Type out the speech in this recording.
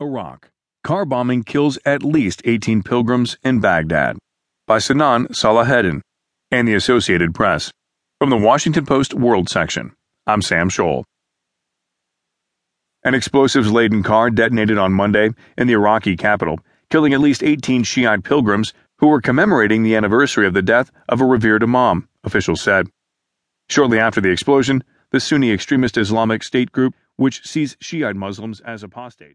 Iraq. Car bombing kills at least 18 pilgrims in Baghdad. By Sinan Salaheddin and the Associated Press. From the Washington Post World section, I'm Sam Scholl. An explosives laden car detonated on Monday in the Iraqi capital, killing at least 18 Shiite pilgrims who were commemorating the anniversary of the death of a revered imam, officials said. Shortly after the explosion, the Sunni extremist Islamic State group, which sees Shiite Muslims as apostates,